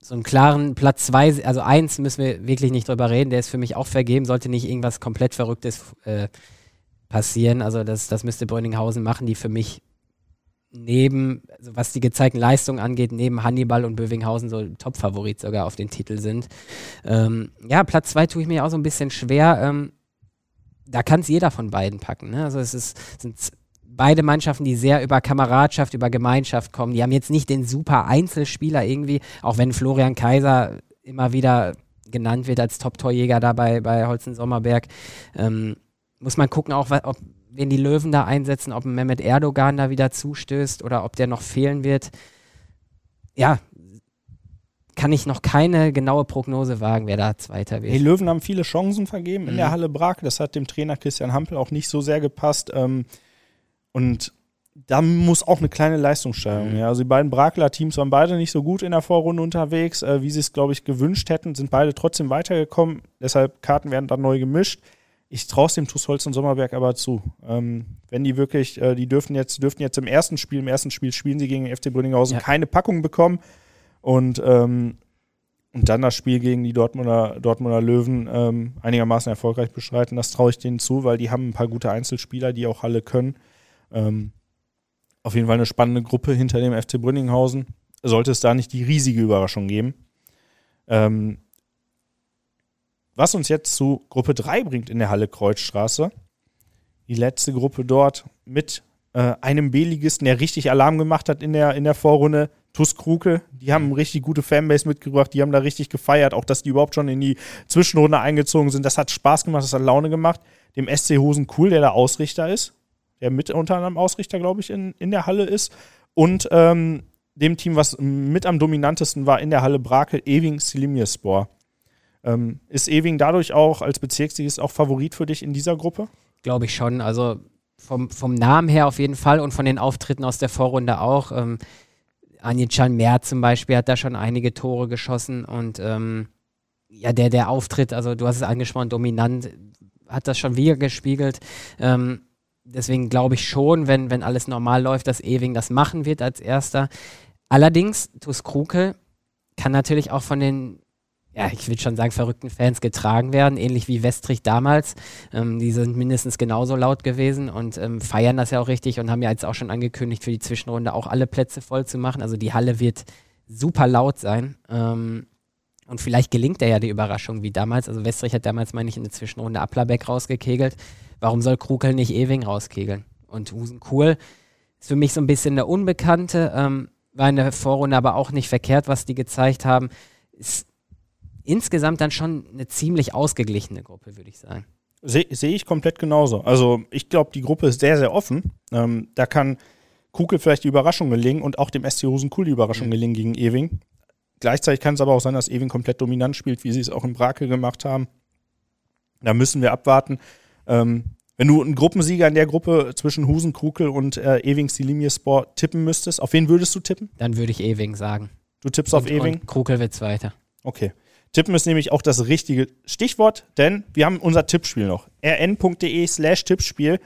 so einen klaren Platz zwei, also eins müssen wir wirklich nicht drüber reden, der ist für mich auch vergeben, sollte nicht irgendwas komplett Verrücktes äh, passieren. Also das, das müsste Brönninghausen machen, die für mich neben, also was die gezeigten Leistungen angeht, neben Hannibal und Bövinghausen so Top-Favorit sogar auf den Titel sind. Ähm, ja, Platz zwei tue ich mir auch so ein bisschen schwer. Ähm, da kann es jeder von beiden packen. Ne? Also es ist, sind beide Mannschaften, die sehr über Kameradschaft, über Gemeinschaft kommen. Die haben jetzt nicht den super Einzelspieler irgendwie, auch wenn Florian Kaiser immer wieder genannt wird als Top-Torjäger da bei, bei Holzen Sommerberg. Ähm, muss man gucken, auch ob wen die Löwen da einsetzen, ob Mehmet Erdogan da wieder zustößt oder ob der noch fehlen wird. Ja, kann ich noch keine genaue Prognose wagen, wer da Zweiter wird. Die Löwen haben viele Chancen vergeben in mhm. der Halle Brake. Das hat dem Trainer Christian Hampel auch nicht so sehr gepasst. Ähm, und da muss auch eine kleine Leistungssteigerung. Mhm. Ja. Also die beiden Brakler Teams waren beide nicht so gut in der Vorrunde unterwegs, äh, wie sie es, glaube ich, gewünscht hätten, sind beide trotzdem weitergekommen. Deshalb Karten werden dann neu gemischt. Ich traue es dem TuS Holz und Sommerberg aber zu. Ähm, wenn die wirklich, äh, die dürften jetzt, dürften jetzt im ersten Spiel, im ersten Spiel spielen sie gegen den FC Brünninghausen ja. keine Packung bekommen. Und, ähm, und dann das Spiel gegen die Dortmunder, Dortmunder Löwen ähm, einigermaßen erfolgreich bestreiten. Das traue ich denen zu, weil die haben ein paar gute Einzelspieler, die auch Halle können. Ähm, auf jeden Fall eine spannende Gruppe hinter dem FC Brünninghausen. Sollte es da nicht die riesige Überraschung geben. Ähm, was uns jetzt zu Gruppe 3 bringt in der Halle Kreuzstraße. Die letzte Gruppe dort mit äh, einem B-Ligisten, der richtig Alarm gemacht hat in der, in der Vorrunde. TuS Kruke, die haben eine richtig gute Fanbase mitgebracht, die haben da richtig gefeiert, auch dass die überhaupt schon in die Zwischenrunde eingezogen sind. Das hat Spaß gemacht, das hat Laune gemacht. Dem SC Hosen Cool, der da Ausrichter ist, der mit unter anderem Ausrichter, glaube ich, in, in der Halle ist. Und ähm, dem Team, was mit am dominantesten war in der Halle Brake, Ewing Silimirspor. Ähm, ist Ewing dadurch auch als Bezirksligist auch Favorit für dich in dieser Gruppe? Glaube ich schon. Also vom, vom Namen her auf jeden Fall und von den Auftritten aus der Vorrunde auch. Ähm, Anjan Mehr zum Beispiel hat da schon einige Tore geschossen und ähm, ja, der, der Auftritt, also du hast es angesprochen, dominant, hat das schon wieder gespiegelt. Ähm, deswegen glaube ich schon, wenn, wenn alles normal läuft, dass Ewing das machen wird als erster. Allerdings, Tus Kruke kann natürlich auch von den, ja, ich will schon sagen, verrückten Fans getragen werden, ähnlich wie Westrich damals. Ähm, die sind mindestens genauso laut gewesen und ähm, feiern das ja auch richtig und haben ja jetzt auch schon angekündigt, für die Zwischenrunde auch alle Plätze voll zu machen. Also die Halle wird super laut sein. Ähm, und vielleicht gelingt er ja die Überraschung wie damals. Also Westrich hat damals, meine ich, in der Zwischenrunde Applerbeck rausgekegelt. Warum soll Krukel nicht Ewing rauskegeln? Und Husen Cool ist für mich so ein bisschen der Unbekannte. Ähm, war in der Vorrunde aber auch nicht verkehrt, was die gezeigt haben. Ist insgesamt dann schon eine ziemlich ausgeglichene Gruppe, würde ich sagen. Sehe seh ich komplett genauso. Also ich glaube, die Gruppe ist sehr, sehr offen. Ähm, da kann Kugel vielleicht die Überraschung gelingen und auch dem SC Hosen Cool die Überraschung mhm. gelingen gegen Ewing. Gleichzeitig kann es aber auch sein, dass Ewing komplett dominant spielt, wie sie es auch in Brake gemacht haben. Da müssen wir abwarten. Ähm, wenn du einen Gruppensieger in der Gruppe zwischen Husen, Krukel und äh, Ewing Sport tippen müsstest, auf wen würdest du tippen? Dann würde ich Ewing sagen. Du tippst und, auf Ewing? Und Krukel wird Zweiter. Okay. Tippen ist nämlich auch das richtige Stichwort, denn wir haben unser Tippspiel noch. rn.de slash Tippspiel.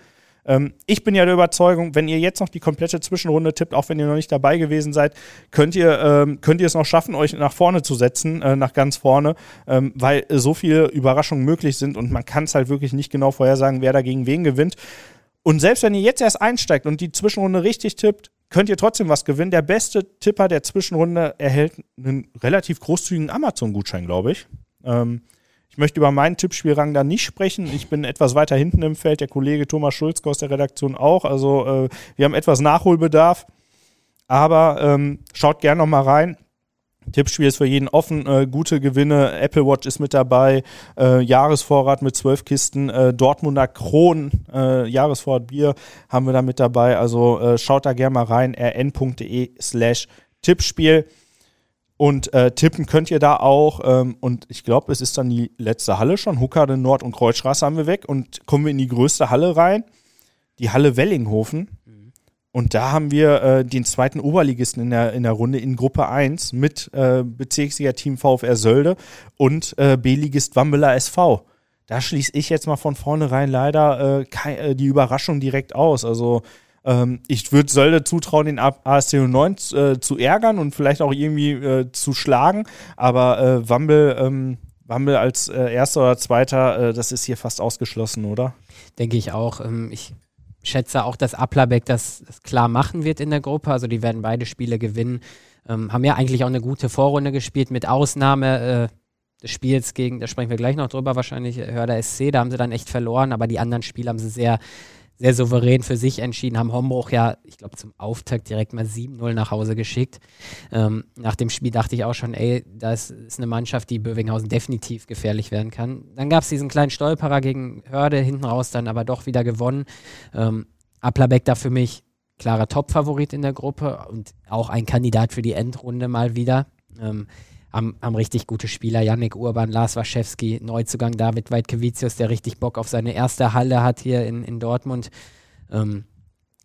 Ähm, ich bin ja der Überzeugung, wenn ihr jetzt noch die komplette Zwischenrunde tippt, auch wenn ihr noch nicht dabei gewesen seid, könnt ihr, ähm, könnt ihr es noch schaffen, euch nach vorne zu setzen, äh, nach ganz vorne, ähm, weil so viele Überraschungen möglich sind und man kann es halt wirklich nicht genau vorhersagen, wer da gegen wen gewinnt. Und selbst wenn ihr jetzt erst einsteigt und die Zwischenrunde richtig tippt, könnt ihr trotzdem was gewinnen. Der beste Tipper der Zwischenrunde erhält einen relativ großzügigen Amazon-Gutschein, glaube ich. Ähm, Ich möchte über meinen Tippspielrang da nicht sprechen. Ich bin etwas weiter hinten im Feld, der Kollege Thomas Schulzke aus der Redaktion auch. Also äh, wir haben etwas Nachholbedarf. Aber ähm, schaut gerne noch mal rein. Tippspiel ist für jeden offen, äh, gute Gewinne, Apple Watch ist mit dabei, äh, Jahresvorrat mit zwölf Kisten, äh, Dortmunder Kron, äh, Jahresvorrat Bier haben wir da mit dabei, also äh, schaut da gerne mal rein, rn.de slash Tippspiel und äh, tippen könnt ihr da auch ähm, und ich glaube, es ist dann die letzte Halle schon, Huckade Nord- und Kreuzstraße haben wir weg und kommen wir in die größte Halle rein, die Halle Wellinghofen und da haben wir äh, den zweiten Oberligisten in der, in der Runde in Gruppe 1 mit äh, Bezirksliga-Team VfR Sölde und äh, B-Ligist Wambeler SV. Da schließe ich jetzt mal von vornherein leider äh, äh, die Überraschung direkt aus. Also ähm, ich würde Sölde zutrauen, den ASC 09 äh, zu ärgern und vielleicht auch irgendwie äh, zu schlagen. Aber äh, Wambel, ähm, Wambel als äh, erster oder zweiter, äh, das ist hier fast ausgeschlossen, oder? Denke ich auch. Ähm, ich schätze auch, dass Applerbeck das, das, klar machen wird in der Gruppe. Also die werden beide Spiele gewinnen. Ähm, haben ja eigentlich auch eine gute Vorrunde gespielt, mit Ausnahme äh, des Spiels gegen, da sprechen wir gleich noch drüber, wahrscheinlich Hörder SC, da haben sie dann echt verloren, aber die anderen Spiele haben sie sehr, sehr souverän für sich entschieden, haben Hombruch ja, ich glaube, zum Auftakt direkt mal 7-0 nach Hause geschickt. Ähm, nach dem Spiel dachte ich auch schon, ey, das ist eine Mannschaft, die Bövinghausen definitiv gefährlich werden kann. Dann gab es diesen kleinen Stolperer gegen Hörde, hinten raus dann aber doch wieder gewonnen. Ähm, Applerbeck da für mich klarer Top-Favorit in der Gruppe und auch ein Kandidat für die Endrunde mal wieder. Ähm, haben, haben richtig gute Spieler. Yannick Urban, Lars Waschewski, Neuzugang David Weidkewicius, der richtig Bock auf seine erste Halle hat hier in, in Dortmund. Ähm,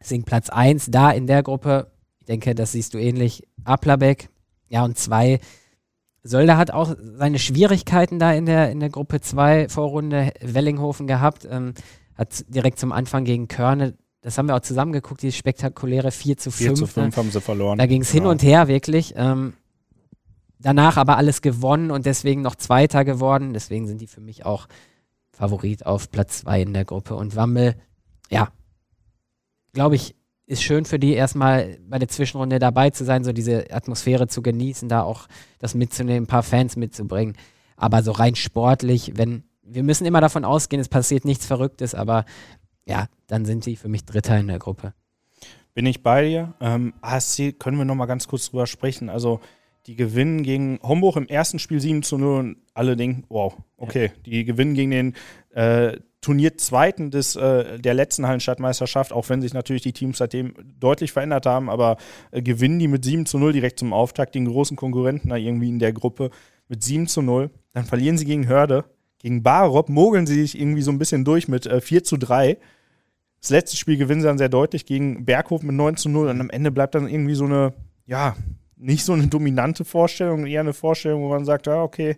sind Platz 1 da in der Gruppe. Ich denke, das siehst du ähnlich. Aplabeck. Ja, und 2. Sölder hat auch seine Schwierigkeiten da in der, in der Gruppe 2 Vorrunde Wellinghofen gehabt. Ähm, hat direkt zum Anfang gegen Körne, das haben wir auch zusammengeguckt, die spektakuläre 4 zu 5. 4 zu 5 ne? haben sie verloren. Da ging es genau. hin und her wirklich. Ähm, danach aber alles gewonnen und deswegen noch Zweiter geworden. Deswegen sind die für mich auch Favorit auf Platz 2 in der Gruppe. Und Wammel, ja, glaube ich, ist schön für die erstmal bei der Zwischenrunde dabei zu sein, so diese Atmosphäre zu genießen, da auch das mitzunehmen, ein paar Fans mitzubringen. Aber so rein sportlich, wenn, wir müssen immer davon ausgehen, es passiert nichts Verrücktes, aber ja, dann sind sie für mich Dritter in der Gruppe. Bin ich bei dir. Ähm, ASC können wir noch mal ganz kurz drüber sprechen. Also die gewinnen gegen Homburg im ersten Spiel 7 zu 0 und alle denken, wow, okay, ja. die gewinnen gegen den äh, Turnierzweiten des, äh, der letzten Hallenstadtmeisterschaft, auch wenn sich natürlich die Teams seitdem deutlich verändert haben, aber äh, gewinnen die mit 7 zu 0 direkt zum Auftakt, den großen Konkurrenten da irgendwie in der Gruppe mit 7 zu 0. Dann verlieren sie gegen Hörde. Gegen Barop mogeln sie sich irgendwie so ein bisschen durch mit äh, 4 zu 3. Das letzte Spiel gewinnen sie dann sehr deutlich gegen Berghof mit 9 zu 0 und am Ende bleibt dann irgendwie so eine, ja, nicht so eine dominante Vorstellung, eher eine Vorstellung, wo man sagt, ja, okay,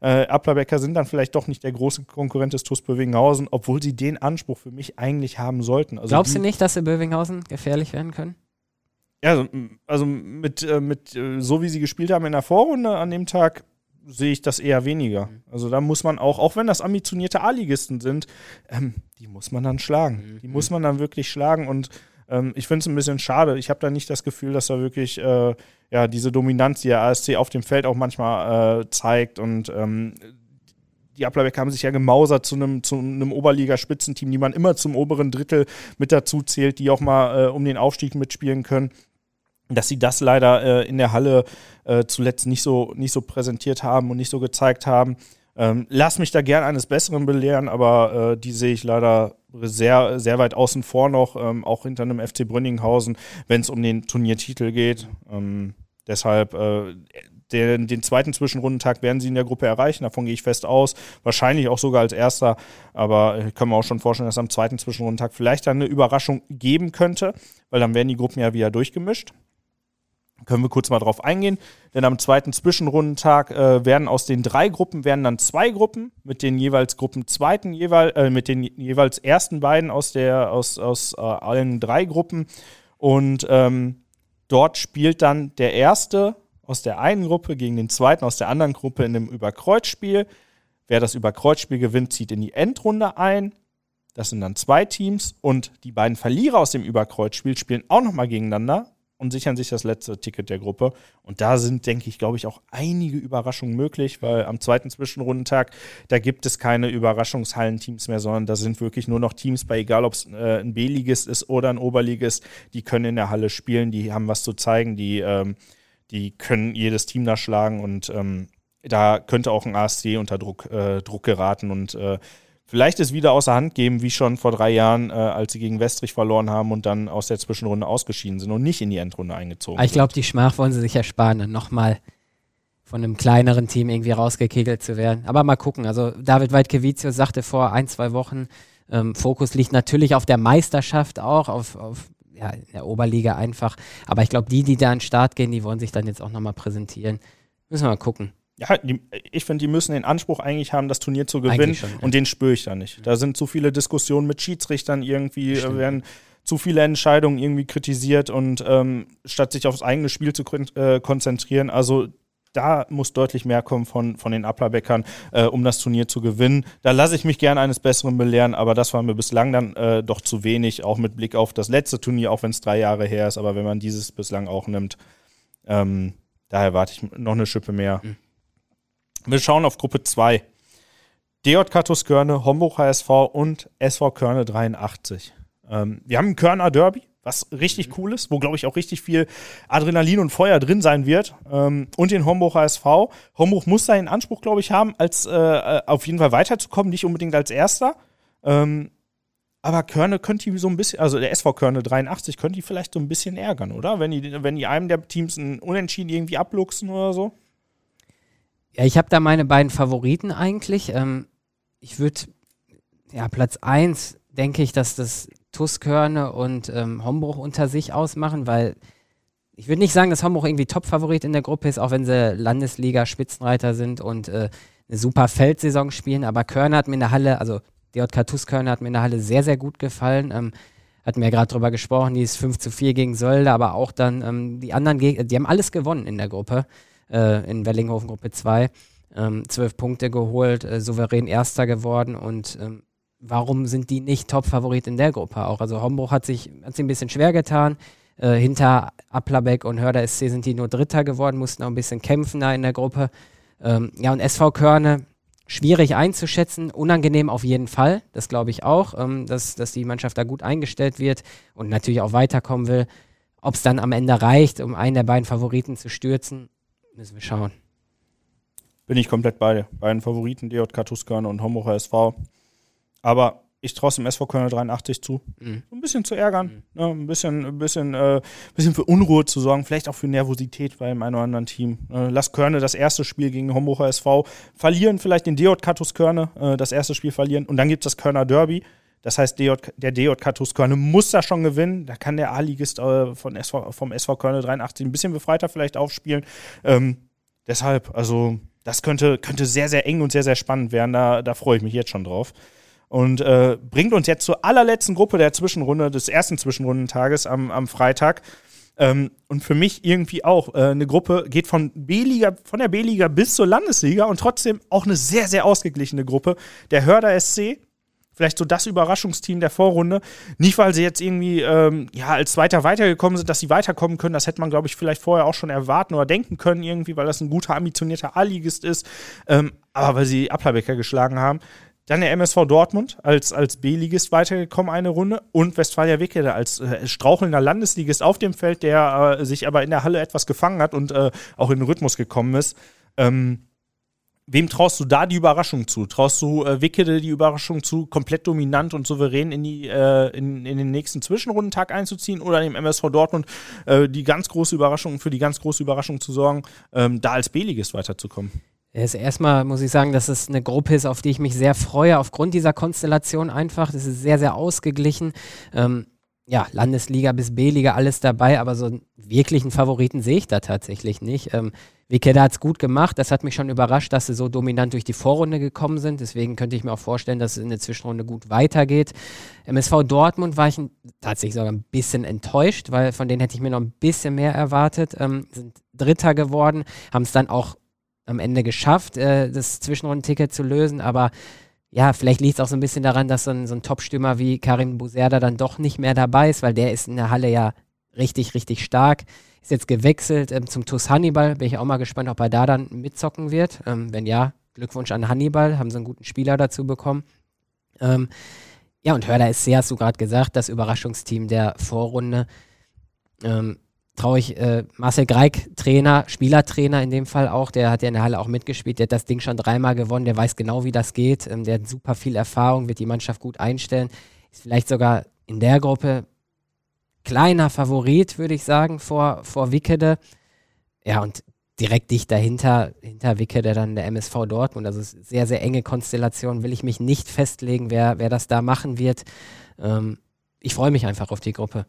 äh, Applerbecker sind dann vielleicht doch nicht der große Konkurrent des TuS Bövinghausen, obwohl sie den Anspruch für mich eigentlich haben sollten. Also Glaubst du nicht, dass sie Bövinghausen gefährlich werden können? Ja, also, also mit, äh, mit äh, so wie sie gespielt haben in der Vorrunde an dem Tag, sehe ich das eher weniger. Mhm. Also da muss man auch, auch wenn das ambitionierte A-Ligisten sind, ähm, die muss man dann schlagen. Mhm. Die muss man dann wirklich schlagen und ähm, ich finde es ein bisschen schade. Ich habe da nicht das Gefühl, dass da wirklich äh, ja, diese Dominanz, die der ASC auf dem Feld auch manchmal äh, zeigt und ähm, die Applerbeck haben sich ja gemausert zu einem, zu Oberliga-Spitzenteam, die man immer zum oberen Drittel mit dazu zählt, die auch mal äh, um den Aufstieg mitspielen können. Dass sie das leider äh, in der Halle äh, zuletzt nicht so, nicht so präsentiert haben und nicht so gezeigt haben. Ähm, lass mich da gern eines Besseren belehren, aber äh, die sehe ich leider sehr, sehr weit außen vor noch, ähm, auch hinter einem FC Brünninghausen, wenn es um den Turniertitel geht. Ähm, deshalb äh, den, den, zweiten Zwischenrundentag werden sie in der Gruppe erreichen, davon gehe ich fest aus. Wahrscheinlich auch sogar als erster, aber ich kann mir auch schon vorstellen, dass am zweiten Zwischenrundentag vielleicht dann eine Überraschung geben könnte, weil dann werden die Gruppen ja wieder durchgemischt. Können wir kurz mal drauf eingehen, denn am zweiten Zwischenrundentag äh, werden aus den drei Gruppen werden dann zwei Gruppen mit den jeweils Gruppen zweiten jeweil, äh, mit den jeweils ersten beiden aus der aus, aus äh, allen drei Gruppen und ähm, dort spielt dann der erste aus der einen Gruppe gegen den zweiten aus der anderen Gruppe in einem Überkreuzspiel. Wer das Überkreuzspiel gewinnt, zieht in die Endrunde ein. Das sind dann zwei Teams und die beiden Verlierer aus dem Überkreuzspiel spielen auch nochmal gegeneinander und sichern sich das letzte Ticket der Gruppe. Und da sind, denke ich, glaube ich, auch einige Überraschungen möglich, weil am zweiten Zwischenrundentag, da gibt es keine Überraschungshallenteams mehr, sondern da sind wirklich nur noch Teams bei, egal ob es äh, ein B-Ligist ist oder ein Oberligist, die können in der Halle spielen, die haben was zu zeigen, die, ähm, die können jedes Team da schlagen und ähm, da könnte auch ein ASC unter Druck, äh, Druck geraten und äh, vielleicht es wieder außer Hand geben, wie schon vor drei Jahren, äh, als sie gegen Westrich verloren haben und dann aus der Zwischenrunde ausgeschieden sind und nicht in die Endrunde eingezogen Aber ich glaube, die Schmach wollen sie sich ersparen, dann nochmal von einem kleineren Team irgendwie rausgekegelt zu werden. Aber mal gucken. Also David Weidkewizio sagte vor ein, zwei Wochen, ähm, Fokus liegt natürlich auf der Meisterschaft auch, auf, auf ja, der Oberliga einfach. Aber ich glaube, die, die da an den Start gehen, die wollen sich dann jetzt auch nochmal präsentieren. Müssen wir mal gucken ja, die, ich finde, die müssen den Anspruch eigentlich haben, das Turnier zu gewinnen. Schon, ja. Und den spüre ich da nicht. Da sind zu viele Diskussionen mit Schiedsrichtern irgendwie, äh, werden zu viele Entscheidungen irgendwie kritisiert und ähm, statt sich aufs eigene Spiel zu äh, konzentrieren, also da muss deutlich mehr kommen von, von den Applerbeckern, äh, um das Turnier zu gewinnen. Da lasse ich mich gerne eines Besseren belehren, aber das war mir bislang dann äh, doch zu wenig, auch mit Blick auf das letzte Turnier, auch wenn es drei Jahre her ist. Aber wenn man dieses bislang auch nimmt, ähm, da erwarte ich noch eine Schippe mehr. Mhm. Wir schauen auf Gruppe 2. DJK Tuskörne, Homburg HSV und SV Körne 83. Ähm, wir haben ein Körner Derby, was richtig mhm. cool ist, wo, glaube ich, auch richtig viel Adrenalin und Feuer drin sein wird. Ähm, und den Homburg HSV. Homburg muss seinen Anspruch, glaube ich, haben, als äh, äh, auf jeden Fall weiterzukommen, nicht unbedingt als Erster. Ähm, aber Körne könnte die so ein bisschen, also der SV Körne 83 könnte die vielleicht so ein bisschen ärgern, oder? Wenn die, wenn die einem der Teams ein Unentschieden irgendwie abluchsen oder so. Ja, ich habe da meine beiden Favoriten eigentlich. Ähm, ich würde, ja, Platz 1 denke ich, dass das Tuskörne und ähm, Hombruch unter sich ausmachen, weil ich würde nicht sagen, dass Hombruch irgendwie Top-Favorit in der Gruppe ist, auch wenn sie Landesliga-Spitzenreiter sind und äh, eine super Feldsaison spielen. Aber Körner hat mir in der Halle, also DJK Tuskörne hat mir in der Halle sehr, sehr gut gefallen. Ähm, hatten wir ja gerade drüber gesprochen, die ist 5 zu 4 gegen Sölde, aber auch dann ähm, die anderen Gegner, die haben alles gewonnen in der Gruppe äh, in Wellinghofen Gruppe 2. Ähm, zwölf Punkte geholt, äh, souverän Erster geworden und ähm, warum sind die nicht Top-Favorit in der Gruppe auch? Also Hombruch hat sich, hat sich ein bisschen schwer getan. Äh, hinter Applerbeck und Hörder SC sind die nur Dritter geworden, mussten auch ein bisschen kämpfen da in der Gruppe. Ähm, ja, und SV Körne, schwierig einzuschätzen, unangenehm auf jeden Fall, das glaube ich auch, ähm, dass, dass die Mannschaft da gut eingestellt wird und natürlich auch weiterkommen will. Ob es dann am Ende reicht, um einen der beiden Favoriten zu stürzen, Müssen wir schauen. Bin ich komplett bei dir. Beiden Favoriten, DJK Tuskane und Homburger SV. Aber ich traue es dem SV Kölner 83 zu. Mhm. ein bisschen zu ärgern, mhm. ne, ein bisschen, ein bisschen, äh, bisschen für Unruhe zu sorgen, vielleicht auch für Nervosität bei einem oder anderen Team. Äh, lass Körne das erste Spiel gegen Homburger SV verlieren, vielleicht den DJK Tuskörne äh, das erste Spiel verlieren und dann gibt es das Kölner Derby. Das heißt, der DJK TuS Köln muss da schon gewinnen. Da kann der A-Ligist äh, von SV, vom SV Köln 83 ein bisschen befreiter vielleicht aufspielen. Ähm, deshalb, also, das könnte, könnte sehr, sehr eng und sehr, sehr spannend werden. Da, da freue ich mich jetzt schon drauf. Und äh, bringt uns jetzt zur allerletzten Gruppe der Zwischenrunde, des ersten Zwischenrundentages am, am Freitag. Ähm, und für mich irgendwie auch äh, eine Gruppe geht von B-Liga, von der B-Liga bis zur Landesliga und trotzdem auch eine sehr, sehr ausgeglichene Gruppe. Der Hörder SC, vielleicht so das Überraschungsteam der Vorrunde. Nicht, weil sie jetzt irgendwie ähm, ja, als Zweiter weitergekommen sind, dass sie weiterkommen können. Das hätte man, glaube ich, vielleicht vorher auch schon erwarten oder denken können, irgendwie, weil das ein guter, ambitionierter A-Ligist ist. Ähm, aber weil sie Applerbecker geschlagen haben. Dann der MSV Dortmund als, als B-Ligist weitergekommen eine Runde und Westfalia Wickede als äh, strauchelnder Landesligist auf dem Feld, der äh, sich aber in der Halle etwas gefangen hat und äh, auch in den Rhythmus gekommen ist. Ähm, Wem traust du da die Überraschung zu? Traust du äh, Wickede die Überraschung zu, komplett dominant und souverän in, die, äh, in, in den nächsten Zwischenrundentag einzuziehen oder dem MSV Dortmund äh, die ganz große Überraschung, für die ganz große Überraschung zu sorgen, ähm, da als B-Ligist weiterzukommen? Also erstmal muss ich sagen, dass es eine Gruppe ist, auf die ich mich sehr freue, aufgrund dieser Konstellation einfach. Das ist sehr, sehr ausgeglichen. Ähm, ja, Landesliga bis B-Liga, alles dabei, aber so einen wirklichen Favoriten sehe ich da tatsächlich nicht. Ähm, Wikeda hat es gut gemacht. Das hat mich schon überrascht, dass sie so dominant durch die Vorrunde gekommen sind. Deswegen könnte ich mir auch vorstellen, dass es in der Zwischenrunde gut weitergeht. MSV Dortmund war ich tatsächlich sogar ein bisschen enttäuscht, weil von denen hätte ich mir noch ein bisschen mehr erwartet. Ähm, sind Dritter geworden, haben es dann auch am Ende geschafft, äh, das Zwischenrundenticket zu lösen. Aber ja, vielleicht liegt es auch so ein bisschen daran, dass so ein, so ein Top-Stürmer wie Karim Buserda dann doch nicht mehr dabei ist, weil der ist in der Halle ja richtig, richtig stark. Ist jetzt gewechselt ähm, zum TuS Hannibal. Bin ich auch mal gespannt, ob er da dann mitzocken wird. Ähm, wenn ja, Glückwunsch an Hannibal. Haben sie einen guten Spieler dazu bekommen. Ähm, ja, und Hörder ist sehr, hast du gerade gesagt, das Überraschungsteam der Vorrunde. Ähm, traue ich äh, Marcel Greig, Trainer, Spielertrainer in dem Fall auch, der hat ja in der Halle auch mitgespielt, der hat das Ding schon dreimal gewonnen, der weiß genau, wie das geht, ähm, der hat super viel Erfahrung, wird die Mannschaft gut einstellen, ist vielleicht sogar in der Gruppe kleiner Favorit, würde ich sagen, vor, vor Wickede. Ja, und direkt dicht dahinter, hinter Wickede dann der MSV Dortmund. Also sehr, sehr enge Konstellation. Will ich mich nicht festlegen, wer, wer das da machen wird. Ähm, ich freue mich einfach auf die Gruppe.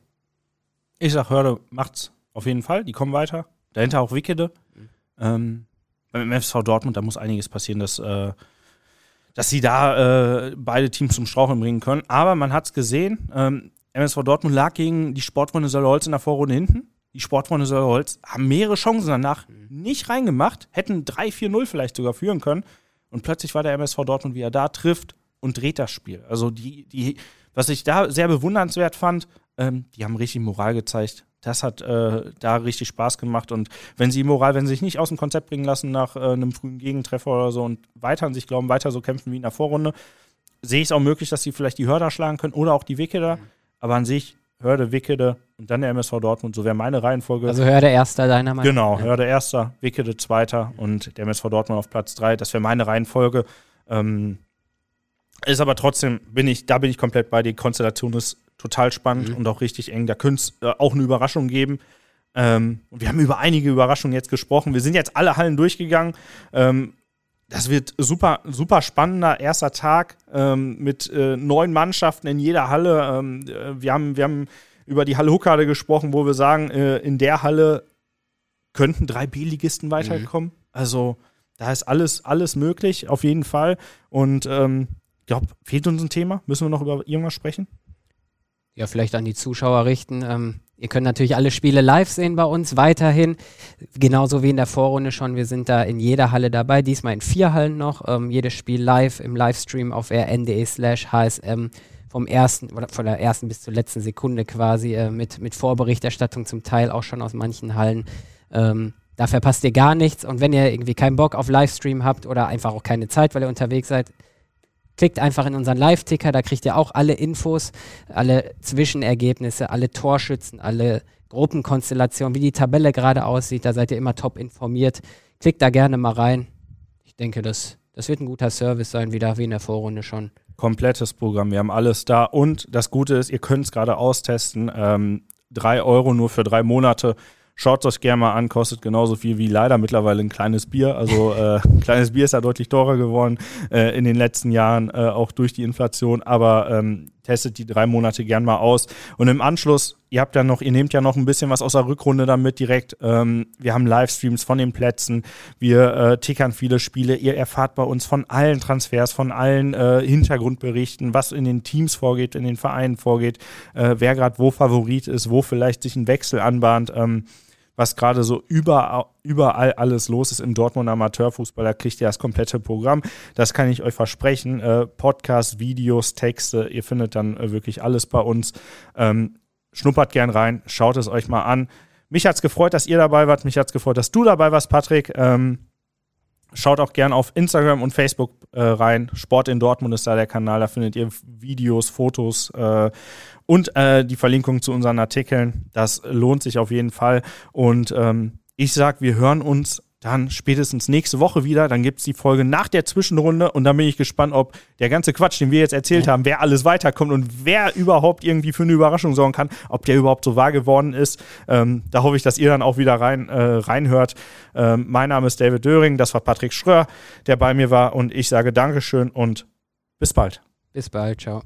Ich sag, Hörde macht's auf jeden Fall. Die kommen weiter. Dahinter auch Wickede. Mhm. Ähm, beim MSV Dortmund, da muss einiges passieren, dass, äh, dass sie da äh, beide Teams zum Straucheln bringen können. Aber man hat's gesehen. Ähm, MSV Dortmund lag gegen die Sportfreunde Söllerholz in der Vorrunde hinten. Die Sportfreunde Söllerholz haben mehrere Chancen danach nicht reingemacht, hätten 3-4-0 vielleicht sogar führen können. Und plötzlich war der MSV Dortmund, wie er da trifft und dreht das Spiel. Also die, die, was ich da sehr bewundernswert fand, ähm, die haben richtig Moral gezeigt. Das hat äh, da richtig Spaß gemacht. Und wenn sie Moral, wenn sie sich nicht aus dem Konzept bringen lassen nach äh, einem frühen Gegentreffer oder so und weiter an sich glauben, weiter so kämpfen wie in der Vorrunde, sehe ich es auch möglich, dass sie vielleicht die Hörder schlagen können oder auch die Wickeder. Mhm. Aber an sich Hörde, Wickede und dann der MSV Dortmund. So wäre meine Reihenfolge. Also Hörde Erster deiner Meinung Genau, Hörde Erster, Wickede Zweiter und der MSV Dortmund auf Platz drei. Das wäre meine Reihenfolge. Ähm, ist aber trotzdem, bin ich, da bin ich komplett bei. Die Konstellation ist total spannend mhm. und auch richtig eng. Da könnte es äh, auch eine Überraschung geben. Ähm, und wir haben über einige Überraschungen jetzt gesprochen. Wir sind jetzt alle Hallen durchgegangen. Ähm, das wird super, super spannender erster Tag ähm, mit äh, neun Mannschaften in jeder Halle. Ähm, äh, wir, haben, wir haben über die Halle Huckade gesprochen, wo wir sagen, äh, in der Halle könnten drei B-Ligisten weiterkommen. Mhm. Also da ist alles, alles möglich, auf jeden Fall. Und ähm, ich glaube, fehlt uns ein Thema? Müssen wir noch über irgendwas sprechen? Ja, vielleicht an die Zuschauer richten. Ähm, Ihr könnt natürlich alle Spiele live sehen bei uns weiterhin. Genauso wie in der Vorrunde schon. Wir sind da in jeder Halle dabei. Diesmal in vier Hallen noch. Ähm, jedes Spiel live im Livestream auf rn.de slash HSM vom ersten oder von der ersten bis zur letzten Sekunde quasi äh, mit, mit Vorberichterstattung zum Teil auch schon aus manchen Hallen. Ähm, da verpasst ihr gar nichts. Und wenn ihr irgendwie keinen Bock auf Livestream habt oder einfach auch keine Zeit, weil ihr unterwegs seid, Klickt einfach in unseren Live-Ticker, da kriegt ihr auch alle Infos, alle Zwischenergebnisse, alle Torschützen, alle Gruppenkonstellationen, wie die Tabelle gerade aussieht. Da seid ihr immer top informiert. Klickt da gerne mal rein. Ich denke, das, das wird ein guter Service sein, wieder wie in der Vorrunde schon. Komplettes Programm, wir haben alles da. Und das Gute ist, ihr könnt es gerade austesten. Ähm, drei Euro nur für drei Monate. Schaut euch gerne mal an, kostet genauso viel wie leider mittlerweile ein kleines Bier. Also äh, ein kleines Bier ist ja deutlich teurer geworden äh, in den letzten Jahren, äh, auch durch die Inflation. Aber ähm, testet die drei Monate gern mal aus. Und im Anschluss, ihr habt ja noch, ihr nehmt ja noch ein bisschen was aus der Rückrunde damit direkt. Ähm, wir haben Livestreams von den Plätzen, wir äh, tickern viele Spiele. Ihr erfahrt bei uns von allen Transfers, von allen äh, Hintergrundberichten, was in den Teams vorgeht, in den Vereinen vorgeht, äh, wer gerade wo Favorit ist, wo vielleicht sich ein Wechsel anbahnt. Ähm, was gerade so überall, überall alles los ist im Dortmund Amateurfußball. Da kriegt ihr das komplette Programm. Das kann ich euch versprechen. Äh, Podcasts, Videos, Texte, ihr findet dann äh, wirklich alles bei uns. Ähm, schnuppert gern rein, schaut es euch mal an. Mich hat es gefreut, dass ihr dabei wart. Mich hat es gefreut, dass du dabei warst, Patrick. Ähm, Schaut auch gerne auf Instagram und Facebook äh, rein. Sport in Dortmund ist da der Kanal. Da findet ihr Videos, Fotos äh, und äh, die Verlinkung zu unseren Artikeln. Das lohnt sich auf jeden Fall. Und ähm, ich sag, wir hören uns dann spätestens nächste Woche wieder. Dann gibt es die Folge nach der Zwischenrunde und dann bin ich gespannt, ob der ganze Quatsch, den wir jetzt erzählt haben, wer alles weiterkommt und wer überhaupt irgendwie für eine Überraschung sorgen kann, ob der überhaupt so wahr geworden ist. Ähm, da hoffe ich, dass ihr dann auch wieder rein, äh, reinhört. Ähm, mein Name ist David Döring, das war Patrick Schröer, der bei mir war und ich sage Dankeschön und bis bald. Bis bald, ciao.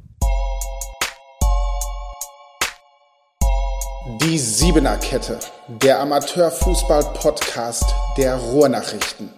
Die Siebener Kette, der Amateurfußball-Podcast der Ruhrnachrichten.